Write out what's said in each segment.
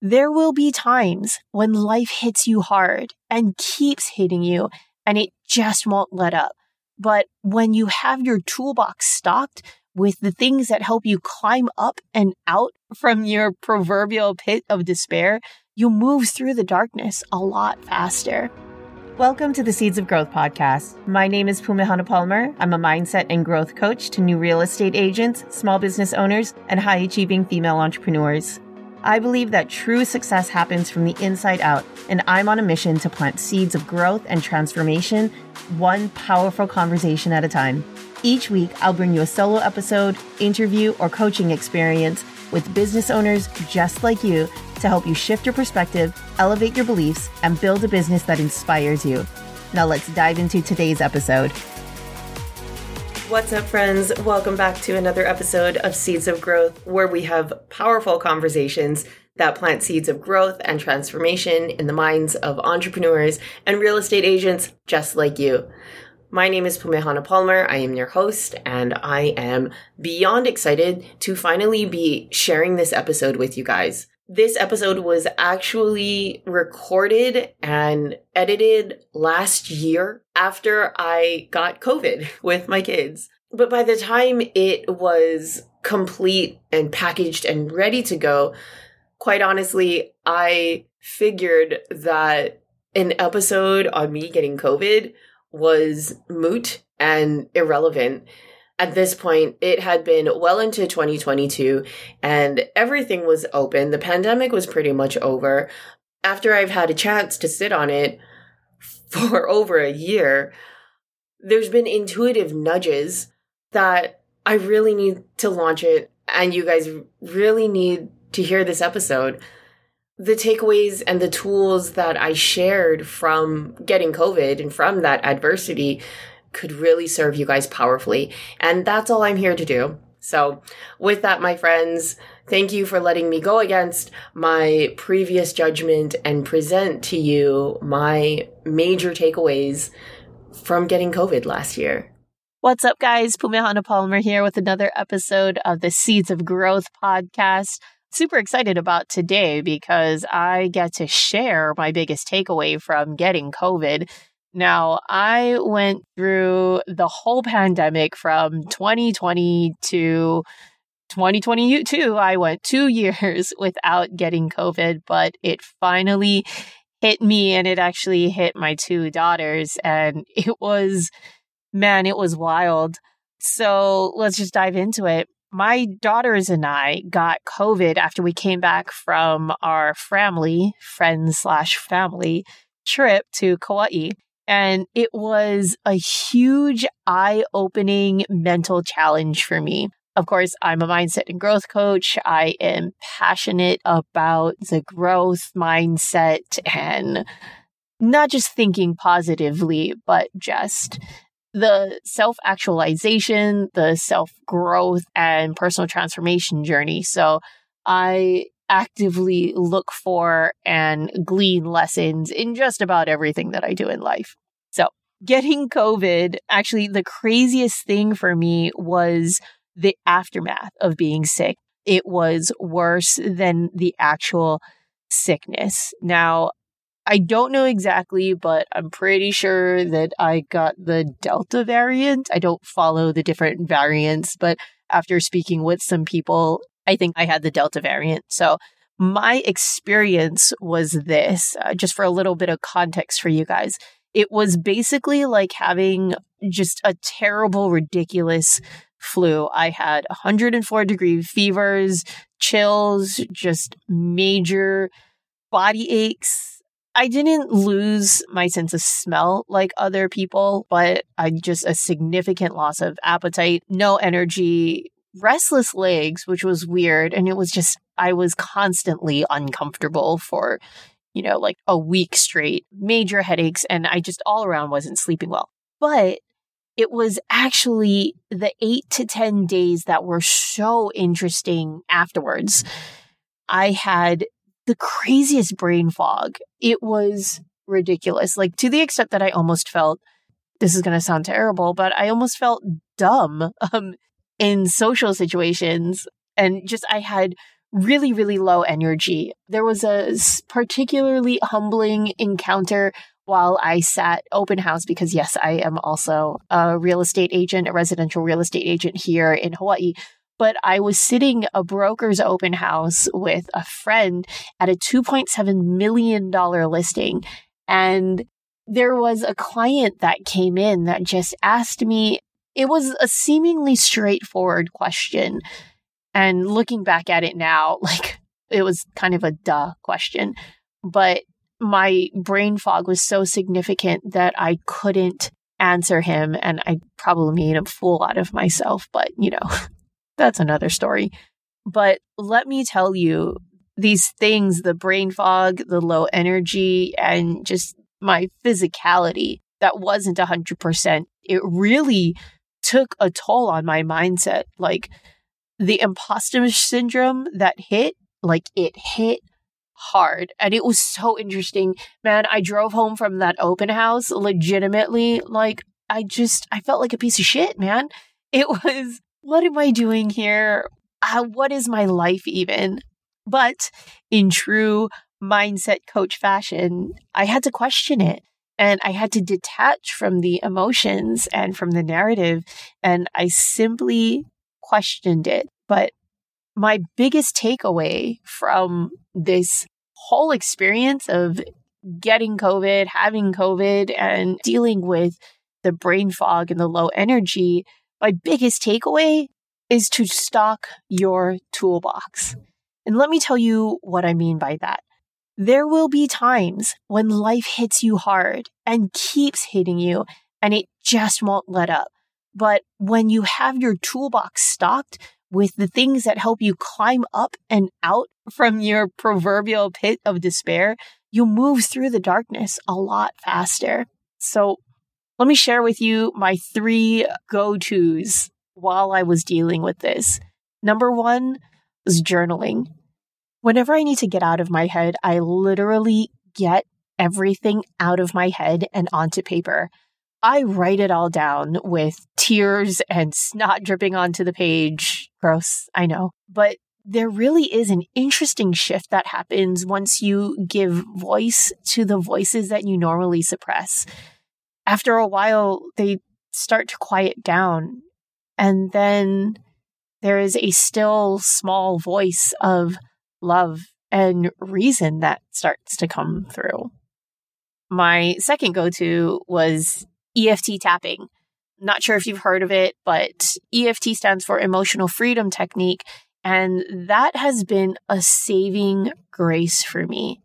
There will be times when life hits you hard and keeps hitting you and it just won't let up. But when you have your toolbox stocked with the things that help you climb up and out from your proverbial pit of despair, you'll move through the darkness a lot faster. Welcome to the Seeds of Growth podcast. My name is Pumehana Palmer. I'm a mindset and growth coach to new real estate agents, small business owners, and high achieving female entrepreneurs. I believe that true success happens from the inside out, and I'm on a mission to plant seeds of growth and transformation, one powerful conversation at a time. Each week, I'll bring you a solo episode, interview, or coaching experience with business owners just like you to help you shift your perspective, elevate your beliefs, and build a business that inspires you. Now, let's dive into today's episode. What's up, friends? Welcome back to another episode of Seeds of Growth, where we have powerful conversations that plant seeds of growth and transformation in the minds of entrepreneurs and real estate agents just like you. My name is Pumehana Palmer. I am your host, and I am beyond excited to finally be sharing this episode with you guys. This episode was actually recorded and edited last year after I got COVID with my kids. But by the time it was complete and packaged and ready to go, quite honestly, I figured that an episode on me getting COVID was moot and irrelevant at this point, it had been well into 2022 and everything was open. The pandemic was pretty much over. After I've had a chance to sit on it for over a year, there's been intuitive nudges that I really need to launch it and you guys really need to hear this episode. The takeaways and the tools that I shared from getting COVID and from that adversity could really serve you guys powerfully. And that's all I'm here to do. So, with that, my friends, thank you for letting me go against my previous judgment and present to you my major takeaways from getting COVID last year. What's up, guys? Pumehana Palmer here with another episode of the Seeds of Growth podcast. Super excited about today because I get to share my biggest takeaway from getting COVID now, I went through the whole pandemic from 2020 to 2022. I went two years without getting COVID, but it finally hit me and it actually hit my two daughters. And it was, man, it was wild. So let's just dive into it. My daughters and I got COVID after we came back from our family, friends slash family trip to Kauai. And it was a huge eye opening mental challenge for me. Of course, I'm a mindset and growth coach. I am passionate about the growth mindset and not just thinking positively, but just the self actualization, the self growth, and personal transformation journey. So I actively look for and glean lessons in just about everything that I do in life. So, getting COVID, actually, the craziest thing for me was the aftermath of being sick. It was worse than the actual sickness. Now, I don't know exactly, but I'm pretty sure that I got the Delta variant. I don't follow the different variants, but after speaking with some people, I think I had the Delta variant. So my experience was this, uh, just for a little bit of context for you guys. It was basically like having just a terrible, ridiculous flu. I had 104 degree fevers, chills, just major body aches. I didn't lose my sense of smell like other people, but I just a significant loss of appetite, no energy, restless legs, which was weird. And it was just, I was constantly uncomfortable for, you know, like a week straight, major headaches. And I just all around wasn't sleeping well. But it was actually the eight to 10 days that were so interesting afterwards. I had the craziest brain fog. It was ridiculous, like to the extent that I almost felt this is going to sound terrible, but I almost felt dumb. Um, in social situations. And just I had really, really low energy. There was a particularly humbling encounter while I sat open house because, yes, I am also a real estate agent, a residential real estate agent here in Hawaii. But I was sitting a broker's open house with a friend at a $2.7 million listing. And there was a client that came in that just asked me, it was a seemingly straightforward question. And looking back at it now, like it was kind of a duh question. But my brain fog was so significant that I couldn't answer him and I probably made a fool out of myself, but you know, that's another story. But let me tell you, these things, the brain fog, the low energy, and just my physicality that wasn't 100%, it really took a toll on my mindset. Like the imposter syndrome that hit, like it hit hard. And it was so interesting. Man, I drove home from that open house legitimately like I just I felt like a piece of shit, man. It was what am I doing here? Uh, what is my life even? But in true mindset coach fashion, I had to question it and I had to detach from the emotions and from the narrative. And I simply questioned it. But my biggest takeaway from this whole experience of getting COVID, having COVID, and dealing with the brain fog and the low energy, my biggest takeaway is to stock your toolbox. And let me tell you what I mean by that. There will be times when life hits you hard and keeps hitting you and it just won't let up. But when you have your toolbox stocked, with the things that help you climb up and out from your proverbial pit of despair, you move through the darkness a lot faster. So let me share with you my three go tos while I was dealing with this. Number one is journaling. Whenever I need to get out of my head, I literally get everything out of my head and onto paper. I write it all down with tears and snot dripping onto the page. Gross, I know. But there really is an interesting shift that happens once you give voice to the voices that you normally suppress. After a while, they start to quiet down. And then there is a still small voice of love and reason that starts to come through. My second go to was EFT tapping. Not sure if you've heard of it, but EFT stands for Emotional Freedom Technique. And that has been a saving grace for me.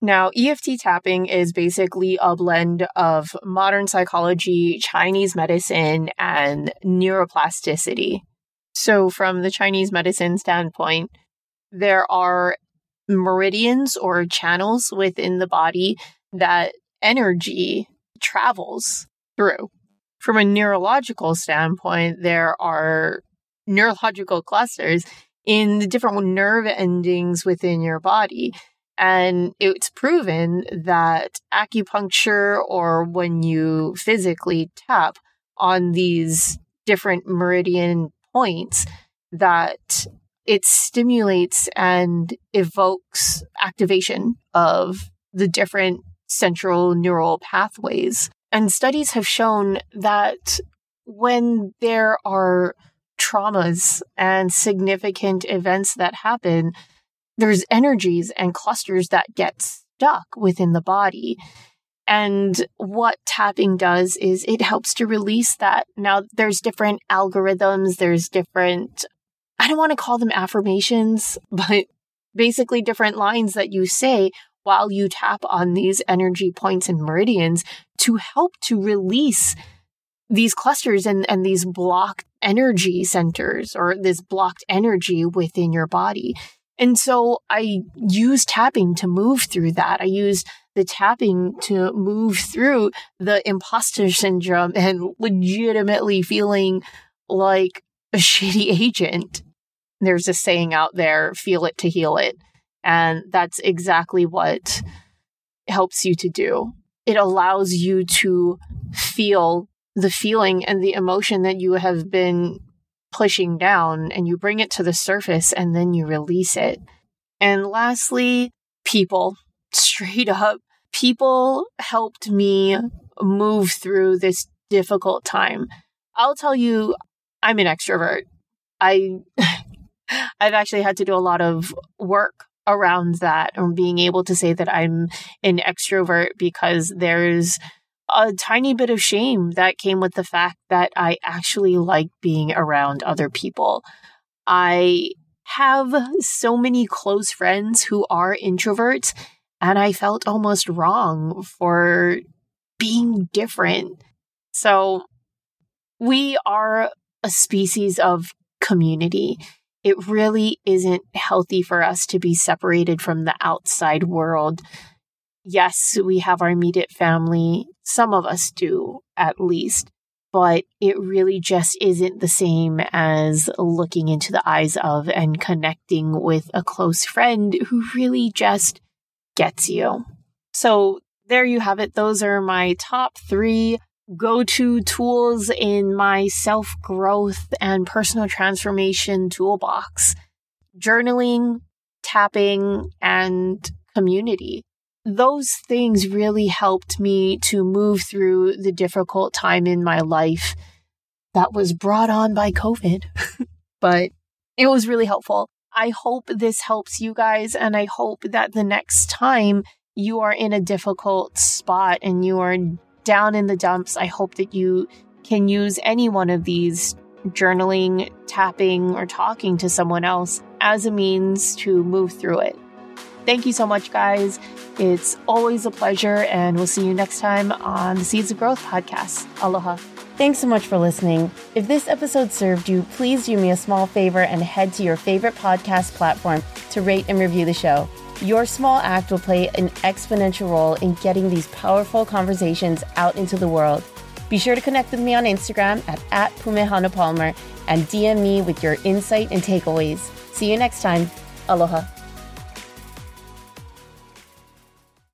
Now, EFT tapping is basically a blend of modern psychology, Chinese medicine, and neuroplasticity. So, from the Chinese medicine standpoint, there are meridians or channels within the body that energy travels through. From a neurological standpoint, there are neurological clusters in the different nerve endings within your body. And it's proven that acupuncture or when you physically tap on these different meridian points, that it stimulates and evokes activation of the different central neural pathways and studies have shown that when there are traumas and significant events that happen, there's energies and clusters that get stuck within the body. And what tapping does is it helps to release that. Now, there's different algorithms, there's different, I don't want to call them affirmations, but basically different lines that you say while you tap on these energy points and meridians to help to release these clusters and, and these blocked energy centers or this blocked energy within your body. And so I use tapping to move through that. I use the tapping to move through the imposter syndrome and legitimately feeling like a shitty agent. There's a saying out there, feel it to heal it. And that's exactly what helps you to do. It allows you to feel the feeling and the emotion that you have been pushing down and you bring it to the surface and then you release it. And lastly, people, straight up, people helped me move through this difficult time. I'll tell you, I'm an extrovert. I I've actually had to do a lot of work around that and being able to say that I'm an extrovert because there's a tiny bit of shame that came with the fact that I actually like being around other people. I have so many close friends who are introverts, and I felt almost wrong for being different. So, we are a species of community. It really isn't healthy for us to be separated from the outside world. Yes, we have our immediate family. Some of us do, at least. But it really just isn't the same as looking into the eyes of and connecting with a close friend who really just gets you. So there you have it. Those are my top three go to tools in my self growth and personal transformation toolbox journaling, tapping, and community. Those things really helped me to move through the difficult time in my life that was brought on by COVID, but it was really helpful. I hope this helps you guys, and I hope that the next time you are in a difficult spot and you are down in the dumps, I hope that you can use any one of these journaling, tapping, or talking to someone else as a means to move through it. Thank you so much, guys. It's always a pleasure, and we'll see you next time on the Seeds of Growth podcast. Aloha. Thanks so much for listening. If this episode served you, please do me a small favor and head to your favorite podcast platform to rate and review the show. Your small act will play an exponential role in getting these powerful conversations out into the world. Be sure to connect with me on Instagram at, at Pumehana Palmer and DM me with your insight and takeaways. See you next time. Aloha.